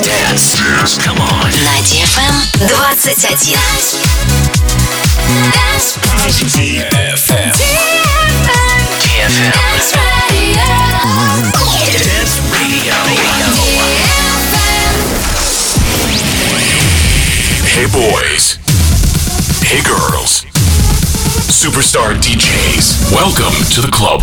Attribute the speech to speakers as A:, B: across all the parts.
A: Dance. Dance. Come on.
B: На DFM 21.
A: DFM. DFM. Dance Radio. Hey boys. Hey girls. Superstar DJs. Welcome to the club.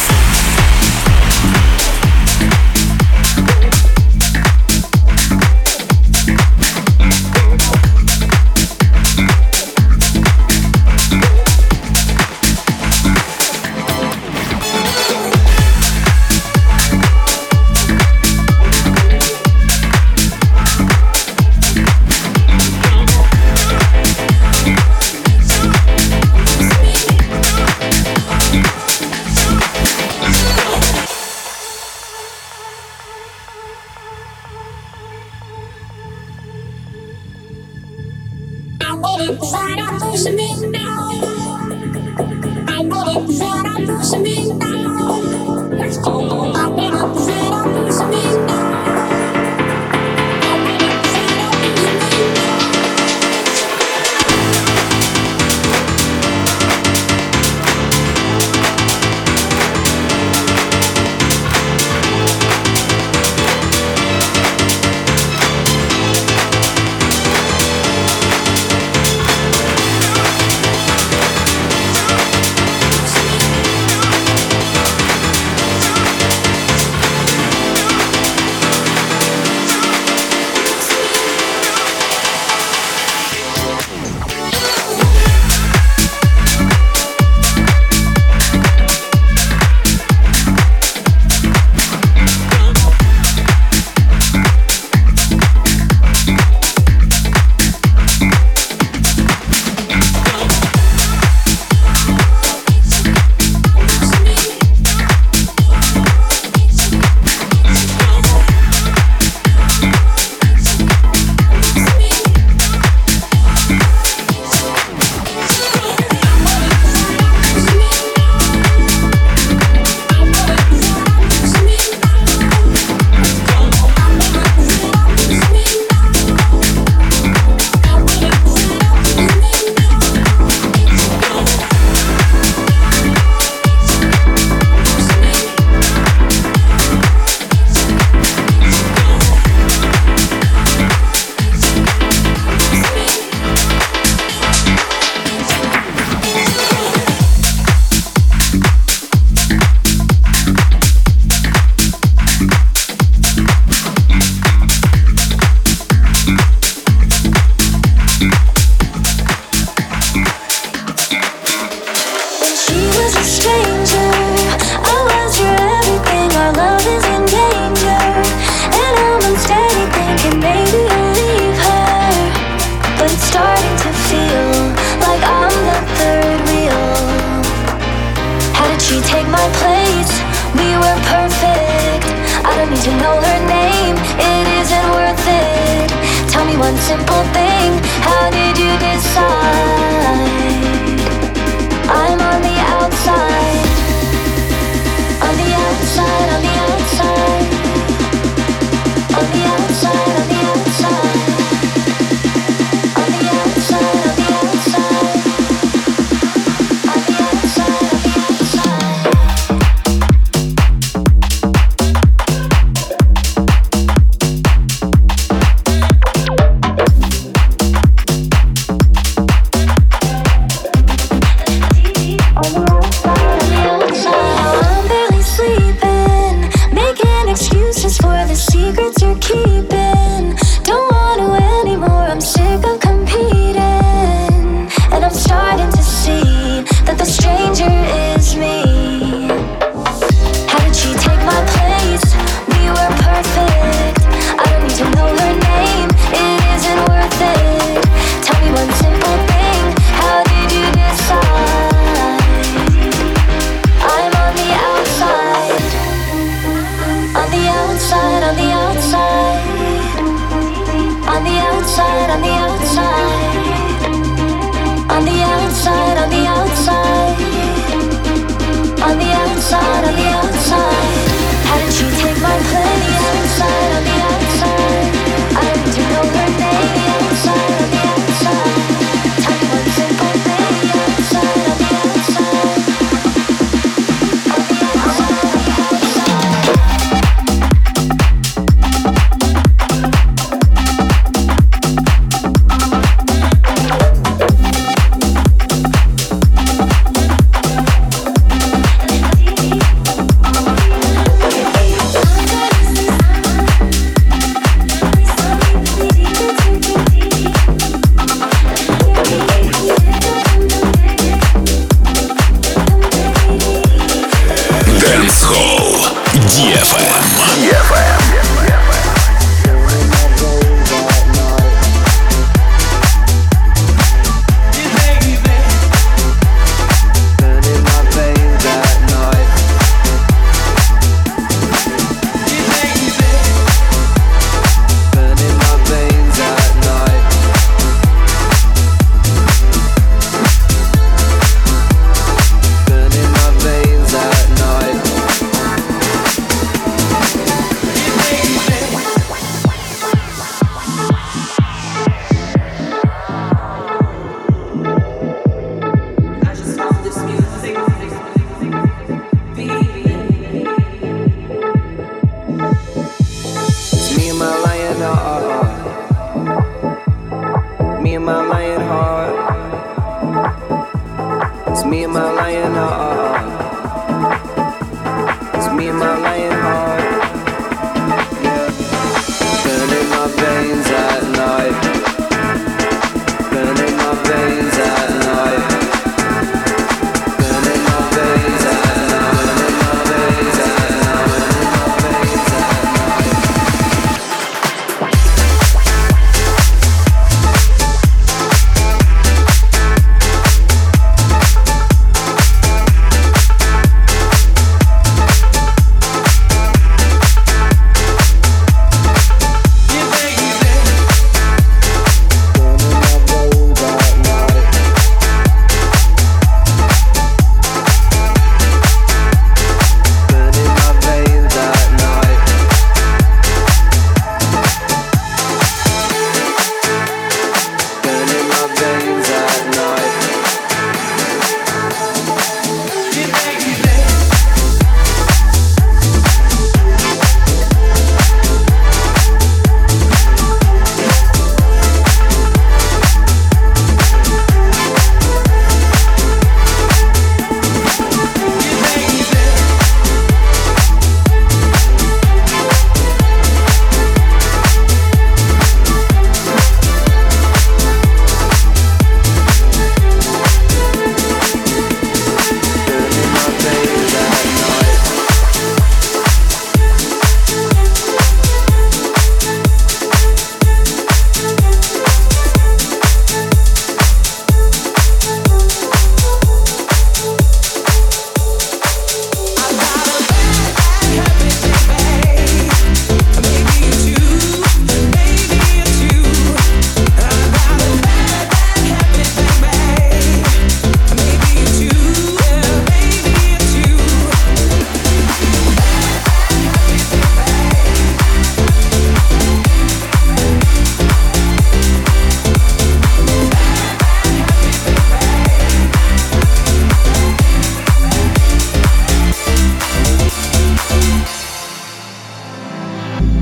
C: want to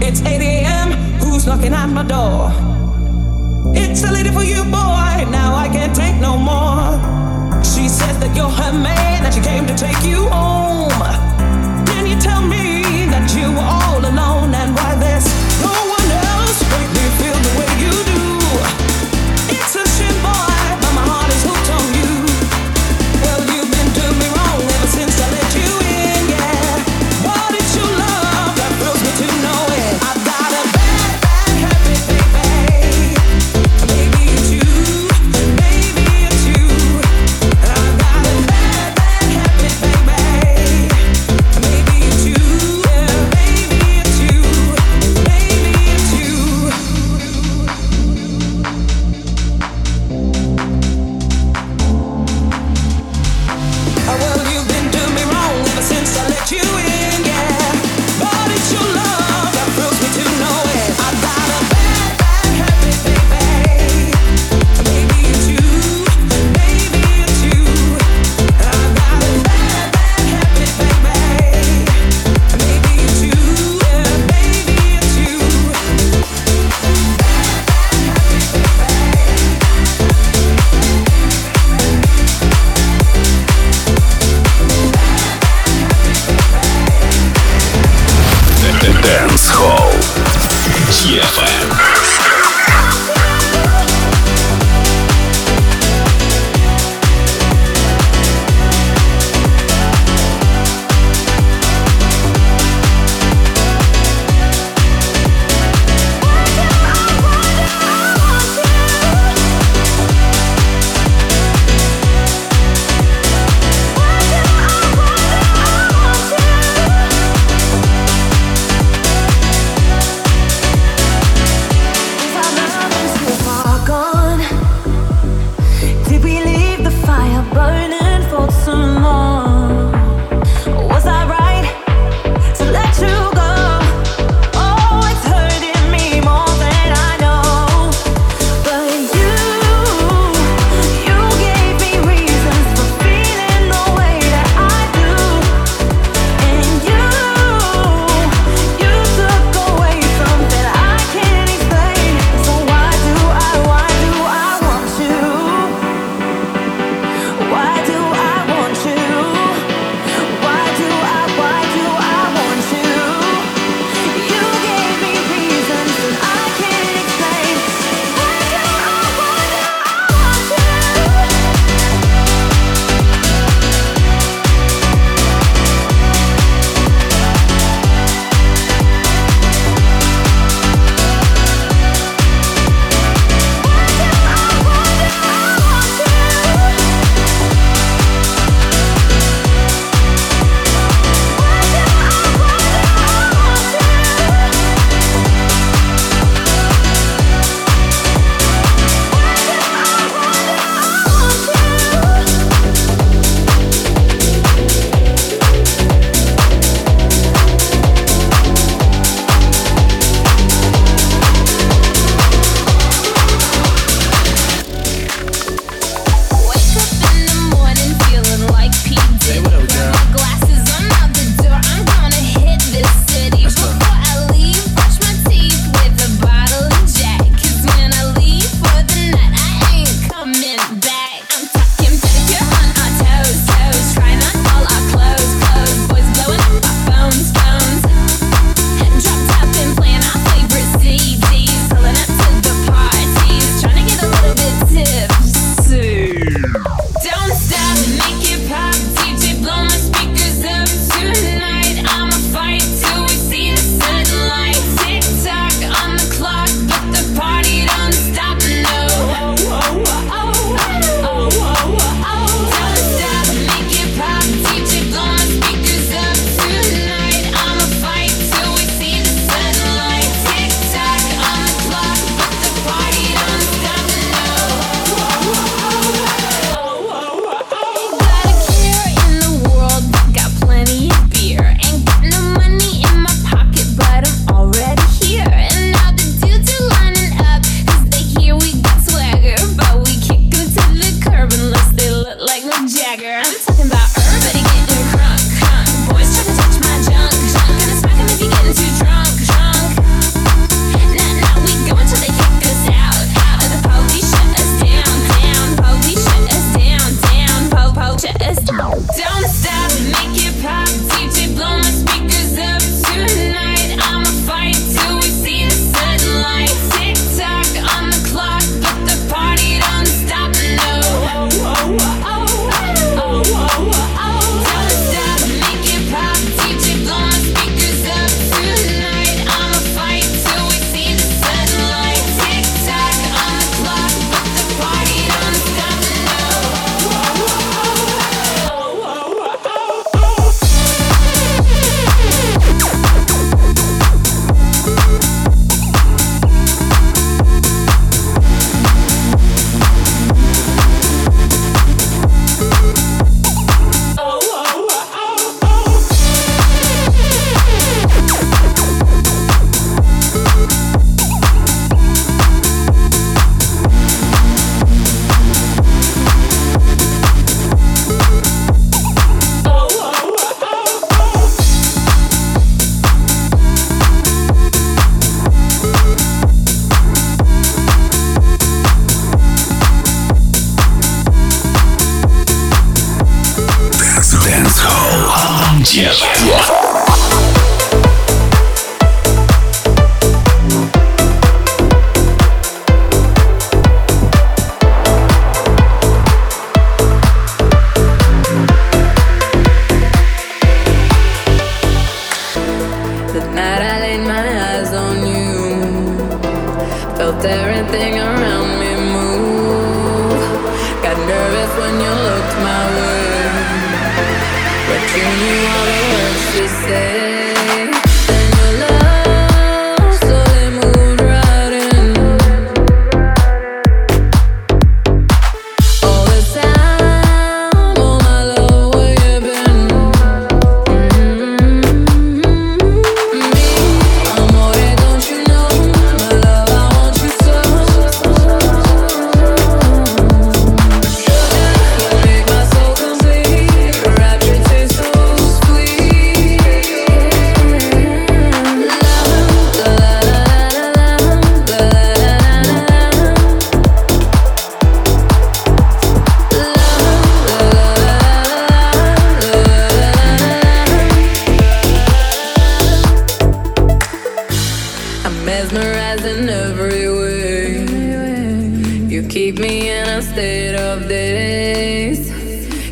C: It's 8 a.m. Who's knocking at my door? It's a
D: lady for you,
E: boy. Now I can't take no more. She says that you're her man, that she came to take you home. Then you tell me that you were all alone and why this?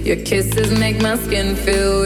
E: Your kisses make my skin feel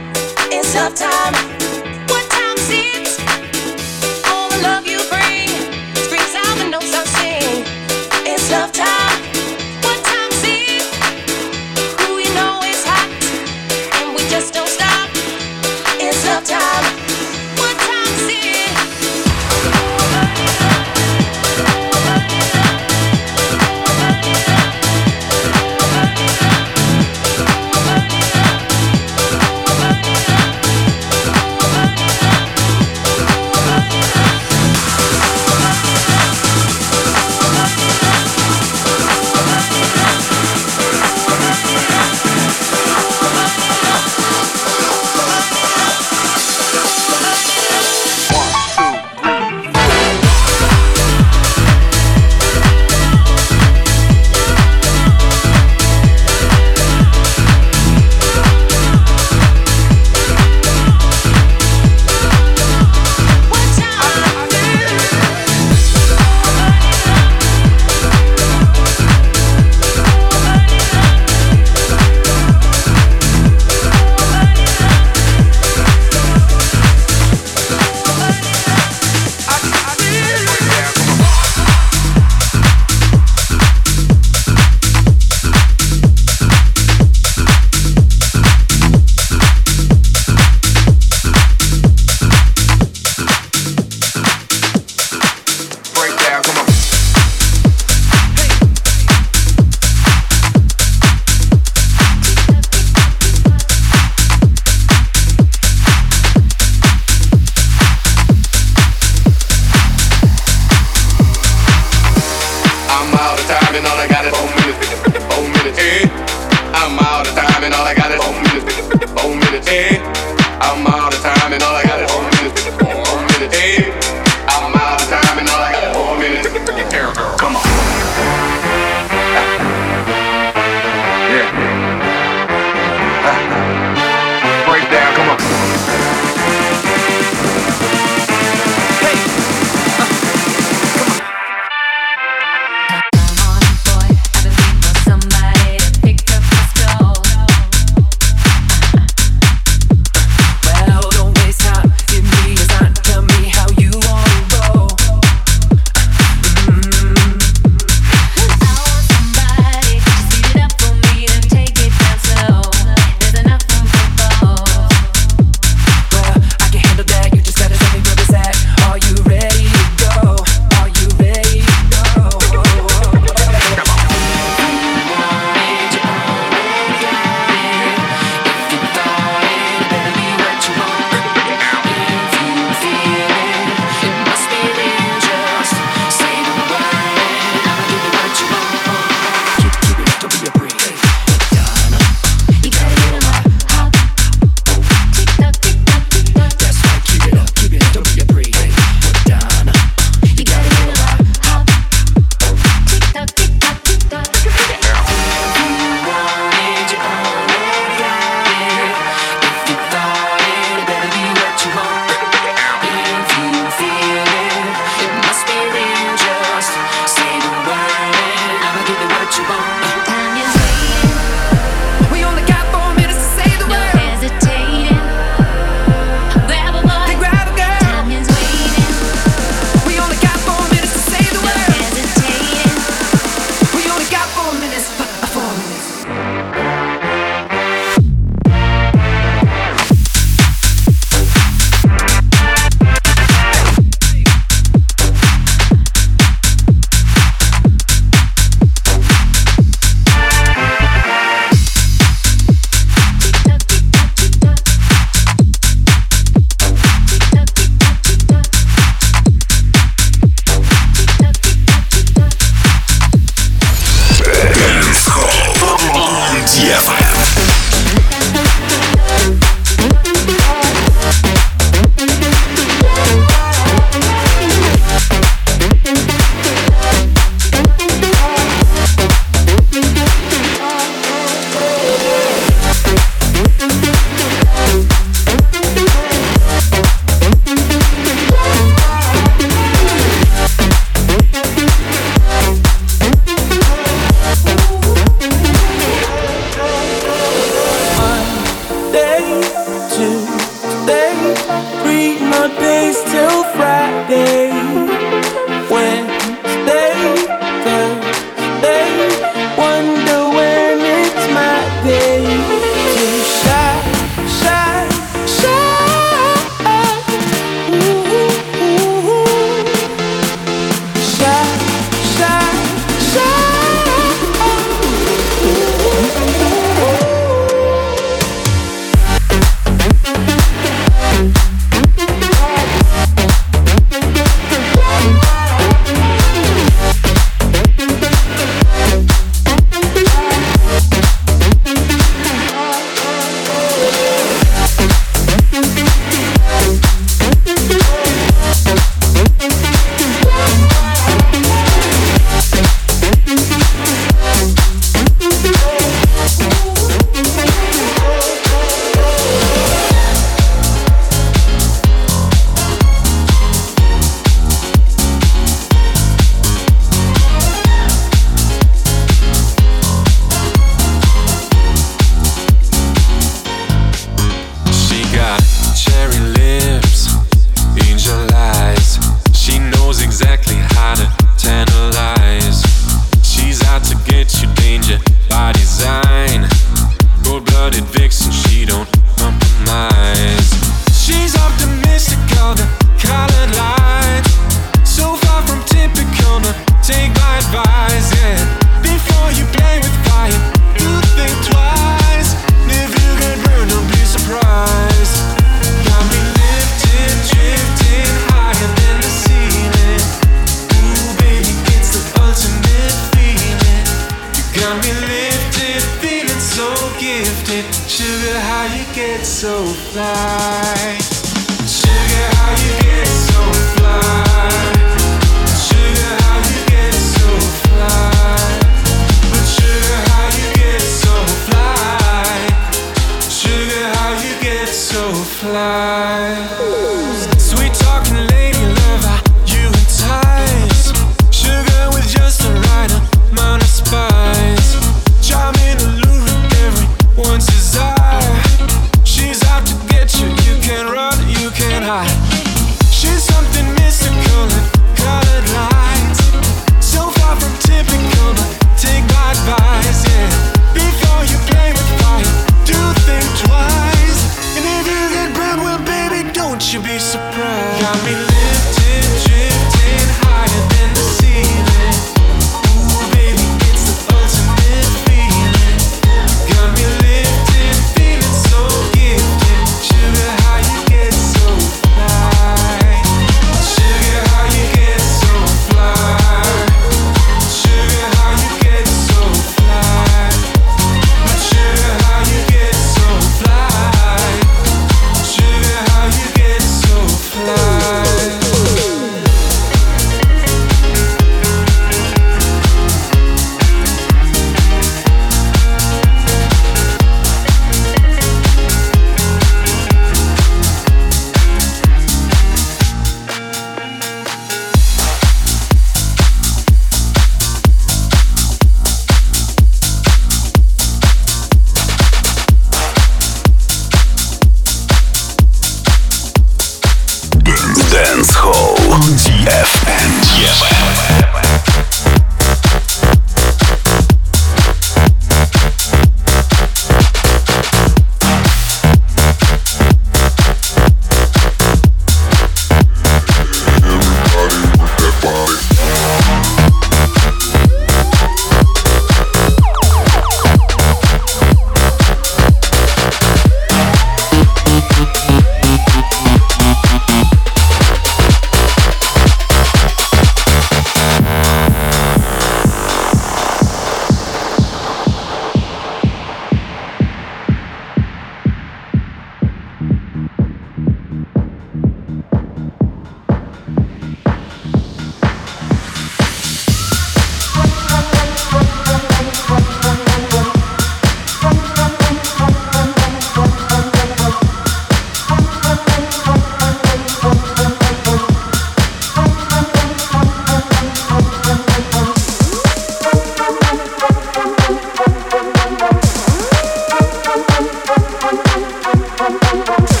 E: bum bum bum bum